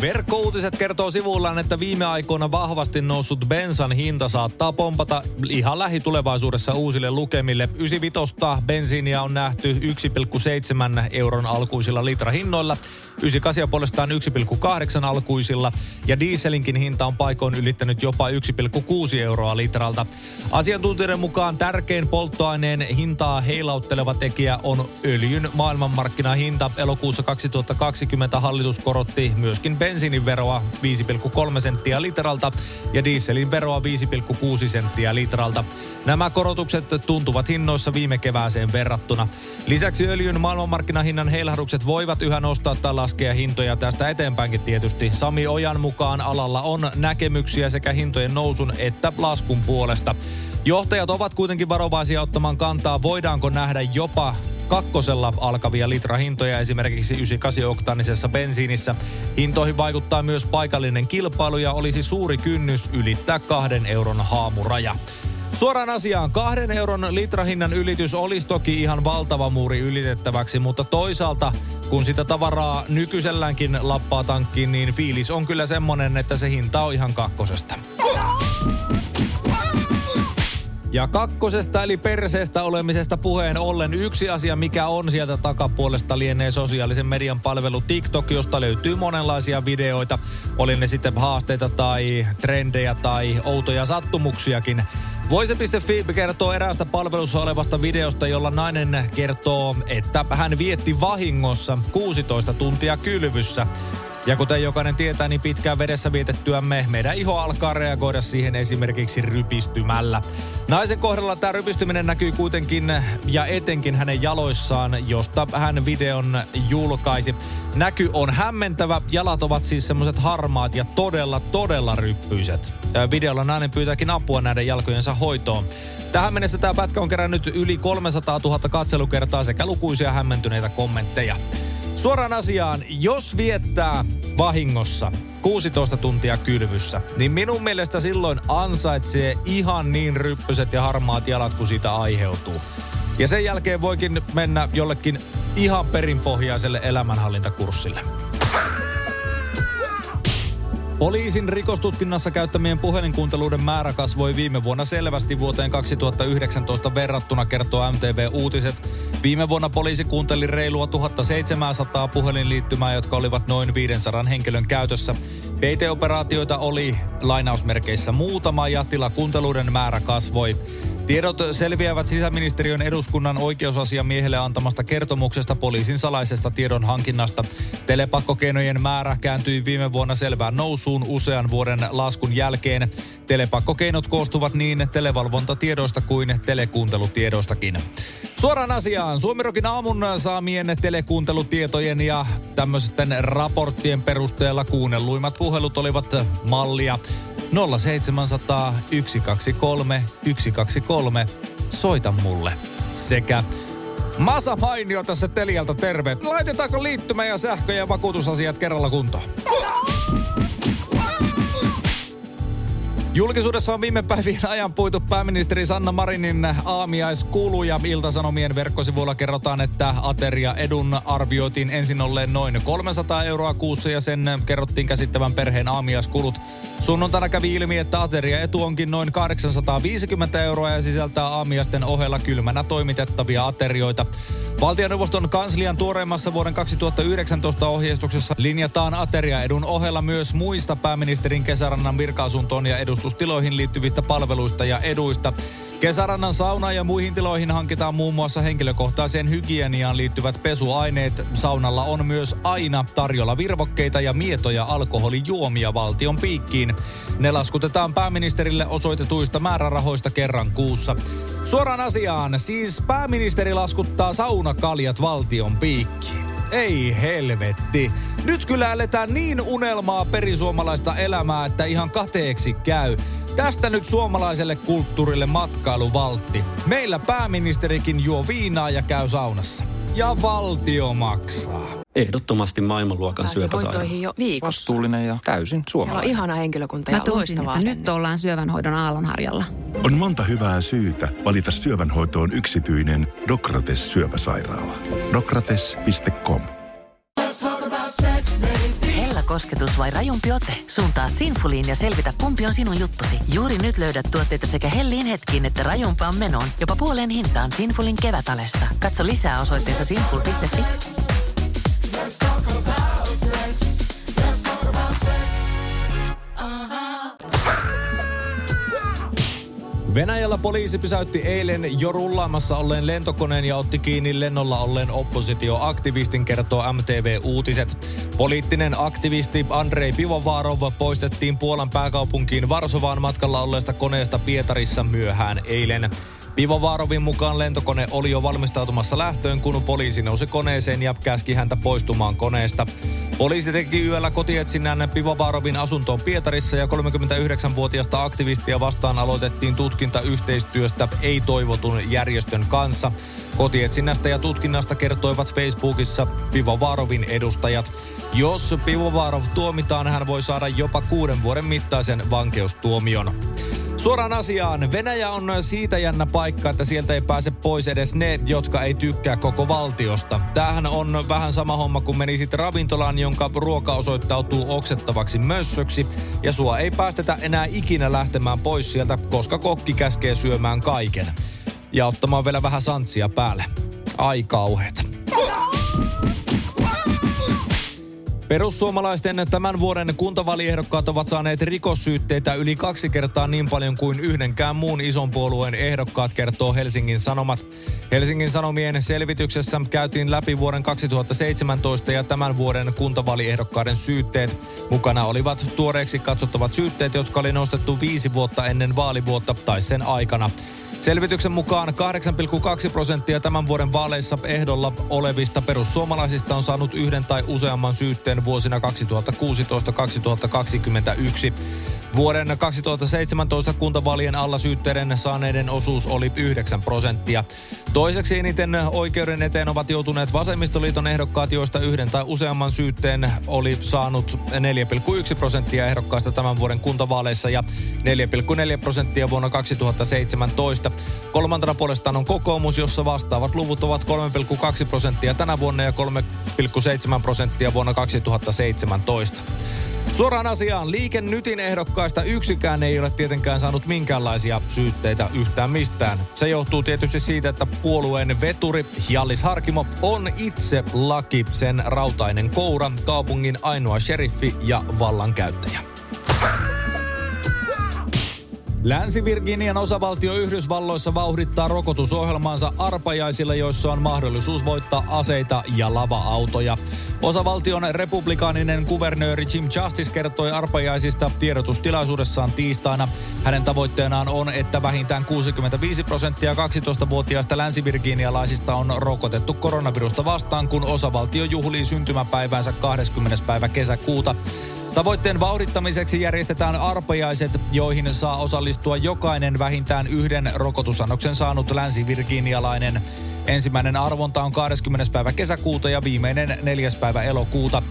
Verkkouutiset kertoo sivullaan, että viime aikoina vahvasti noussut bensan hinta saattaa pompata ihan lähitulevaisuudessa uusille lukemille. 95 bensiiniä on nähty 1,7 euron alkuisilla litrahinnoilla, 98 puolestaan 1,8 alkuisilla ja dieselinkin hinta on paikoin ylittänyt jopa 1,6 euroa litralta. Asiantuntijoiden mukaan tärkein polttoaineen hintaa heilautteleva tekijä on öljyn maailmanmarkkinahinta. Elokuussa 2020 hallitus korotti myöskin bensiinin veroa 5,3 senttiä litralta ja dieselin veroa 5,6 senttiä litralta. Nämä korotukset tuntuvat hinnoissa viime kevääseen verrattuna. Lisäksi öljyn maailmanmarkkinahinnan heilahdukset voivat yhä nostaa tai laskea hintoja tästä eteenpäinkin tietysti. Sami Ojan mukaan alalla on näkemyksiä sekä hintojen nousun että laskun puolesta. Johtajat ovat kuitenkin varovaisia ottamaan kantaa, voidaanko nähdä jopa kakkosella alkavia litrahintoja esimerkiksi 98-oktaanisessa bensiinissä. Hintoihin vaikuttaa myös paikallinen kilpailu ja olisi suuri kynnys ylittää kahden euron haamuraja. Suoraan asiaan, kahden euron litrahinnan ylitys olisi toki ihan valtava muuri ylitettäväksi, mutta toisaalta kun sitä tavaraa nykyiselläänkin lappaa tankkiin, niin fiilis on kyllä semmonen, että se hinta on ihan kakkosesta. Ja kakkosesta eli perseestä olemisesta puheen ollen yksi asia, mikä on sieltä takapuolesta lienee sosiaalisen median palvelu TikTok, josta löytyy monenlaisia videoita. Oli ne sitten haasteita tai trendejä tai outoja sattumuksiakin. Voise.fi kertoo eräästä palvelussa olevasta videosta, jolla nainen kertoo, että hän vietti vahingossa 16 tuntia kylvyssä. Ja kuten jokainen tietää, niin pitkään vedessä vietettyämme meidän iho alkaa reagoida siihen esimerkiksi rypistymällä. Naisen kohdalla tämä rypistyminen näkyy kuitenkin ja etenkin hänen jaloissaan, josta hän videon julkaisi. Näky on hämmentävä, jalat ovat siis semmoiset harmaat ja todella, todella ryppyiset. Videolla nainen pyytääkin apua näiden jalkojensa hoitoon. Tähän mennessä tämä pätkä on kerännyt yli 300 000 katselukertaa sekä lukuisia hämmentyneitä kommentteja. Suoraan asiaan, jos viettää vahingossa 16 tuntia kylvyssä, niin minun mielestä silloin ansaitsee ihan niin ryppyset ja harmaat jalat kuin siitä aiheutuu. Ja sen jälkeen voikin mennä jollekin ihan perinpohjaiselle elämänhallintakurssille. Poliisin rikostutkinnassa käyttämien puhelinkuunteluiden määrä kasvoi viime vuonna selvästi vuoteen 2019 verrattuna, kertoo MTV Uutiset. Viime vuonna poliisi kuunteli reilua 1700 puhelinliittymää, jotka olivat noin 500 henkilön käytössä. PT-operaatioita oli lainausmerkeissä muutama ja tilakuunteluiden määrä kasvoi. Tiedot selviävät sisäministeriön eduskunnan oikeusasiamiehelle antamasta kertomuksesta poliisin salaisesta tiedon hankinnasta. Telepakkokeinojen määrä kääntyi viime vuonna selvään nousuun usean vuoden laskun jälkeen. Telepakkokeinot koostuvat niin televalvontatiedoista kuin telekuuntelutiedoistakin. Suoraan asiaan. Suomirokin aamun saamien telekuuntelutietojen ja tämmöisten raporttien perusteella kuunnelluimmat puhelut olivat mallia 0700 123 123 Soita mulle. Sekä Masa Mainio tässä Telialta terve. Laitetaanko liittymä ja sähkö- ja vakuutusasiat kerralla kuntoon? Julkisuudessa on viime päivien ajan puitu pääministeri Sanna Marinin aamiaiskuluja. Iltasanomien verkkosivuilla kerrotaan, että ateria edun arvioitiin ensin olleen noin 300 euroa kuussa ja sen kerrottiin käsittävän perheen aamiaiskulut. Sunnuntaina kävi ilmi, että ateria etu onkin noin 850 euroa ja sisältää aamiaisten ohella kylmänä toimitettavia aterioita. Valtioneuvoston kanslian tuoreimmassa vuoden 2019 ohjeistuksessa linjataan ateriaedun ohella myös muista pääministerin kesärannan virka-asuntoon ja edustustiloihin liittyvistä palveluista ja eduista. Kesärannan saunaan ja muihin tiloihin hankitaan muun muassa henkilökohtaiseen hygieniaan liittyvät pesuaineet. Saunalla on myös aina tarjolla virvokkeita ja mietoja alkoholijuomia valtion piikkiin. Ne laskutetaan pääministerille osoitetuista määrärahoista kerran kuussa. Suoraan asiaan, siis pääministeri laskuttaa saunakaljat valtion piikkiin. Ei helvetti. Nyt kyllä eletään niin unelmaa perisuomalaista elämää, että ihan kateeksi käy. Tästä nyt suomalaiselle kulttuurille matkailuvaltti. Meillä pääministerikin juo viinaa ja käy saunassa. Ja valtio maksaa. Ehdottomasti maailmanluokan syöpäsairaala. jo viikossa. Vastuullinen ja täysin Siellä on suomalainen. ihana henkilökunta Mä ja tunsin, loistavaa että nyt asennetta. ollaan syövänhoidon aallonharjalla. On monta hyvää syytä valita syövänhoitoon yksityinen Dokrates syöpäsairaala. Dokrates.com kosketus vai rajumpi ote? Suuntaa Sinfuliin ja selvitä, kumpi on sinun juttusi. Juuri nyt löydät tuotteita sekä hellin hetkiin että rajumpaan menoon. Jopa puoleen hintaan Sinfulin kevätalesta. Katso lisää osoitteessa sinful.fi. Venäjällä poliisi pysäytti eilen jo rullaamassa olleen lentokoneen ja otti kiinni lennolla olleen oppositioaktivistin, kertoo MTV Uutiset. Poliittinen aktivisti Andrei Pivovarov poistettiin Puolan pääkaupunkiin Varsovaan matkalla olleesta koneesta Pietarissa myöhään eilen. Pivovarovin mukaan lentokone oli jo valmistautumassa lähtöön, kun poliisi nousi koneeseen ja käski häntä poistumaan koneesta. Poliisi teki yöllä kotietsinnän Pivovarovin asuntoon Pietarissa ja 39-vuotiaasta aktivistia vastaan aloitettiin tutkinta yhteistyöstä ei-toivotun järjestön kanssa. Kotietsinnästä ja tutkinnasta kertoivat Facebookissa Pivovarovin edustajat. Jos Pivovarov tuomitaan, hän voi saada jopa kuuden vuoden mittaisen vankeustuomion. Suoraan asiaan. Venäjä on siitä jännä paikka, että sieltä ei pääse pois edes ne, jotka ei tykkää koko valtiosta. Tämähän on vähän sama homma, kun menisit ravintolaan, jonka ruoka osoittautuu oksettavaksi mössöksi. Ja sua ei päästetä enää ikinä lähtemään pois sieltä, koska kokki käskee syömään kaiken. Ja ottamaan vielä vähän santsia päälle. Ai kauheeta. Perussuomalaisten tämän vuoden kuntavaaliehdokkaat ovat saaneet rikossyytteitä yli kaksi kertaa niin paljon kuin yhdenkään muun ison puolueen ehdokkaat, kertoo Helsingin Sanomat. Helsingin Sanomien selvityksessä käytiin läpi vuoden 2017 ja tämän vuoden kuntavaaliehdokkaiden syytteet. Mukana olivat tuoreeksi katsottavat syytteet, jotka oli nostettu viisi vuotta ennen vaalivuotta tai sen aikana. Selvityksen mukaan 8,2 prosenttia tämän vuoden vaaleissa ehdolla olevista perussuomalaisista on saanut yhden tai useamman syytteen vuosina 2016-2021. Vuoden 2017 kuntavaalien alla syytteiden saaneiden osuus oli 9 prosenttia. Toiseksi eniten oikeuden eteen ovat joutuneet vasemmistoliiton ehdokkaat, joista yhden tai useamman syytteen oli saanut 4,1 prosenttia ehdokkaista tämän vuoden kuntavaaleissa ja 4,4 prosenttia vuonna 2017. Kolmantena puolestaan on kokoomus, jossa vastaavat luvut ovat 3,2 prosenttia tänä vuonna ja 3,7 prosenttia vuonna 2017. Suoraan asiaan, Liike Nytin ehdokkaista yksikään ei ole tietenkään saanut minkäänlaisia syytteitä yhtään mistään. Se johtuu tietysti siitä, että puolueen veturi Hjallis Harkimo on itse laki sen rautainen koura, kaupungin ainoa sheriffi ja vallankäyttäjä. Länsi-Virginian osavaltio Yhdysvalloissa vauhdittaa rokotusohjelmaansa arpajaisilla, joissa on mahdollisuus voittaa aseita ja lava-autoja. Osavaltion republikaaninen kuvernööri Jim Justice kertoi arpajaisista tiedotustilaisuudessaan tiistaina. Hänen tavoitteenaan on, että vähintään 65 prosenttia 12-vuotiaista länsi-virginialaisista on rokotettu koronavirusta vastaan, kun osavaltio juhlii syntymäpäivänsä 20. päivä kesäkuuta. Tavoitteen vauhdittamiseksi järjestetään arpajaiset, joihin saa osallistua jokainen vähintään yhden rokotusannoksen saanut länsi-virginialainen. Ensimmäinen arvonta on 20. päivä kesäkuuta ja viimeinen 4. päivä elokuuta.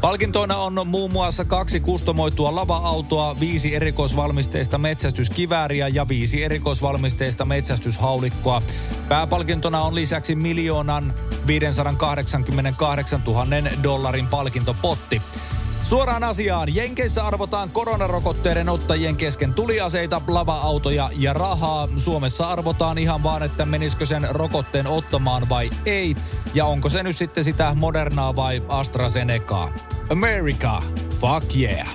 Palkintoina on muun muassa kaksi kustomoitua lava-autoa, viisi erikoisvalmisteista metsästyskivääriä ja viisi erikoisvalmisteista metsästyshaulikkoa. Pääpalkintona on lisäksi miljoonan 588 000 dollarin palkintopotti. Suoraan asiaan. Jenkeissä arvotaan koronarokotteiden ottajien kesken tuliaseita, lava-autoja ja rahaa. Suomessa arvotaan ihan vaan, että menisikö sen rokotteen ottamaan vai ei. Ja onko se nyt sitten sitä Modernaa vai AstraZenecaa. America, fuck yeah.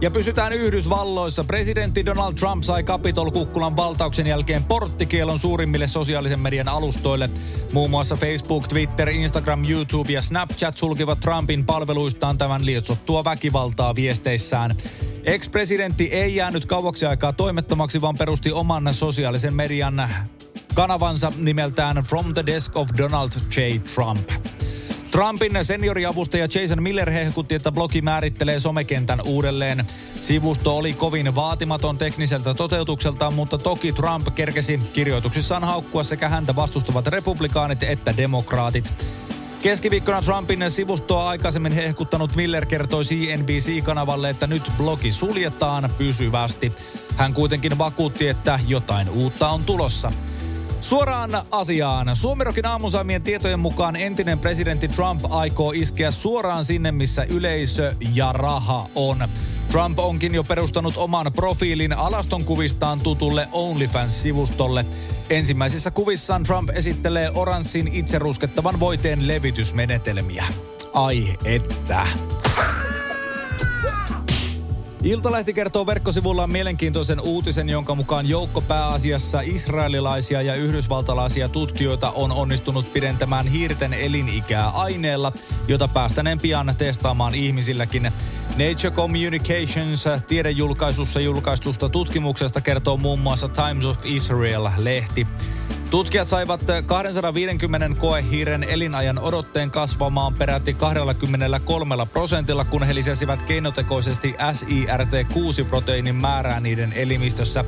Ja pysytään Yhdysvalloissa. Presidentti Donald Trump sai Capitol-kukkulan valtauksen jälkeen porttikielon suurimmille sosiaalisen median alustoille. Muun muassa Facebook, Twitter, Instagram, YouTube ja Snapchat sulkivat Trumpin palveluistaan tämän lietsottua väkivaltaa viesteissään. Ex-presidentti ei jäänyt kauaksi aikaa toimettomaksi, vaan perusti oman sosiaalisen median kanavansa nimeltään From the Desk of Donald J. Trump. Trumpin senioriavustaja Jason Miller hehkutti, että blogi määrittelee somekentän uudelleen. Sivusto oli kovin vaatimaton tekniseltä toteutukseltaan, mutta toki Trump kerkesi kirjoituksissaan haukkua sekä häntä vastustavat republikaanit että demokraatit. Keskiviikkona Trumpin sivustoa aikaisemmin hehkuttanut Miller kertoi CNBC-kanavalle, että nyt blogi suljetaan pysyvästi. Hän kuitenkin vakuutti, että jotain uutta on tulossa. Suoraan asiaan. Suomirokin aamusaamien tietojen mukaan entinen presidentti Trump aikoo iskeä suoraan sinne, missä yleisö ja raha on. Trump onkin jo perustanut oman profiilin alaston kuvistaan tutulle OnlyFans-sivustolle. Ensimmäisissä kuvissaan Trump esittelee oranssin itseruskettavan voiteen levitysmenetelmiä. Ai että. Iltalehti kertoo verkkosivullaan mielenkiintoisen uutisen, jonka mukaan joukko pääasiassa israelilaisia ja yhdysvaltalaisia tutkijoita on onnistunut pidentämään hiirten elinikää aineella, jota päästäneen pian testaamaan ihmisilläkin. Nature Communications tiedejulkaisussa julkaistusta tutkimuksesta kertoo muun muassa Times of Israel-lehti. Tutkijat saivat 250 koehiiren elinajan odotteen kasvamaan peräti 23 prosentilla, kun he lisäsivät keinotekoisesti SIRT6-proteiinin määrää niiden elimistössä.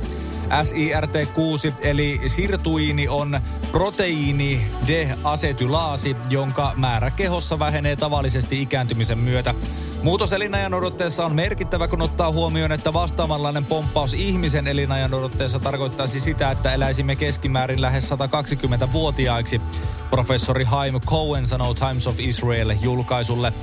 SIRT6 eli sirtuiini on proteiini D-asetylaasi, jonka määrä kehossa vähenee tavallisesti ikääntymisen myötä. Muutos elinajan odotteessa on merkittävä, kun ottaa huomioon, että vastaavanlainen pomppaus ihmisen elinajan odotteessa tarkoittaisi sitä, että eläisimme keskimäärin lähes 120-vuotiaiksi. Professori Haim Cohen sanoo Times of Israel julkaisulle.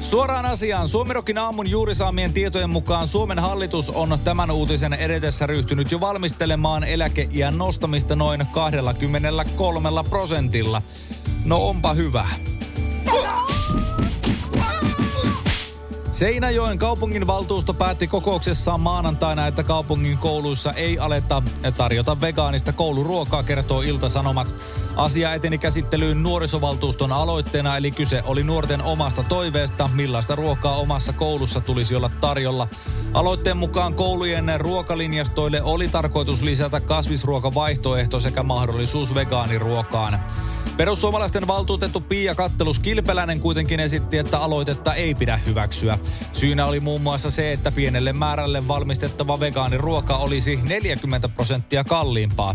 Suoraan asiaan. Suomirokin aamun juuri saamien tietojen mukaan Suomen hallitus on tämän uutisen edetessä ryhtynyt jo valmistelemaan eläkeiän nostamista noin 23 prosentilla. No onpa hyvä. Seinäjoen kaupungin valtuusto päätti kokouksessaan maanantaina, että kaupungin kouluissa ei aleta tarjota vegaanista kouluruokaa, kertoo Ilta-Sanomat. Asia eteni käsittelyyn nuorisovaltuuston aloitteena, eli kyse oli nuorten omasta toiveesta, millaista ruokaa omassa koulussa tulisi olla tarjolla. Aloitteen mukaan koulujen ruokalinjastoille oli tarkoitus lisätä kasvisruokavaihtoehto sekä mahdollisuus vegaaniruokaan. Perussuomalaisten valtuutettu Pia Kattelus Kilpeläinen kuitenkin esitti, että aloitetta ei pidä hyväksyä. Syynä oli muun muassa se, että pienelle määrälle valmistettava vegaaniruoka olisi 40 prosenttia kalliimpaa.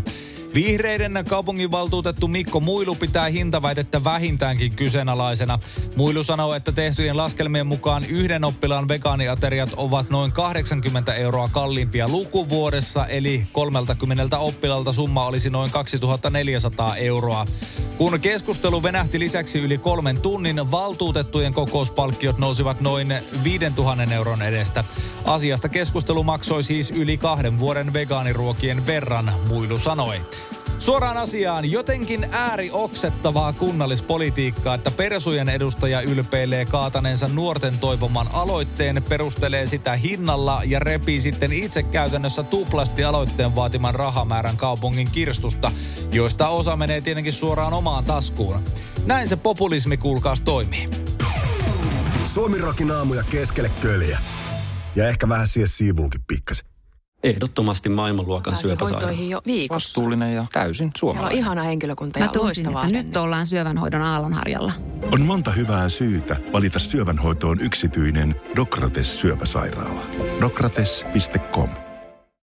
Vihreiden kaupunginvaltuutettu Mikko Muilu pitää hintaväitettä vähintäänkin kyseenalaisena. Muilu sanoo, että tehtyjen laskelmien mukaan yhden oppilaan vegaaniateriat ovat noin 80 euroa kalliimpia lukuvuodessa, eli 30 oppilalta summa olisi noin 2400 euroa. Kun keskustelu venähti lisäksi yli kolmen tunnin, valtuutettujen kokouspalkkiot nousivat noin 5000 euron edestä. Asiasta keskustelu maksoi siis yli kahden vuoden vegaaniruokien verran, Muilu sanoi. Suoraan asiaan, jotenkin äärioksettavaa kunnallispolitiikkaa, että Persujen edustaja ylpeilee kaataneensa nuorten toivoman aloitteen, perustelee sitä hinnalla ja repii sitten itse käytännössä tuplasti aloitteen vaatiman rahamäärän kaupungin kirstusta, joista osa menee tietenkin suoraan omaan taskuun. Näin se populismi kuulkaas toimii. Suomirokin aamuja keskelle köljä. Ja ehkä vähän siihen siivuunkin pikkasen. Ehdottomasti maailmanluokan syöpäsairaala. hoitoihin jo viikossa. Vastuullinen ja täysin Siellä on suomalainen. ihana henkilökunta Mä ja tunsin, loistavaa että nyt asennetta. ollaan syövänhoidon aallonharjalla. On monta hyvää syytä valita syövänhoitoon yksityinen Dokrates syöpäsairaala. Dokrates.com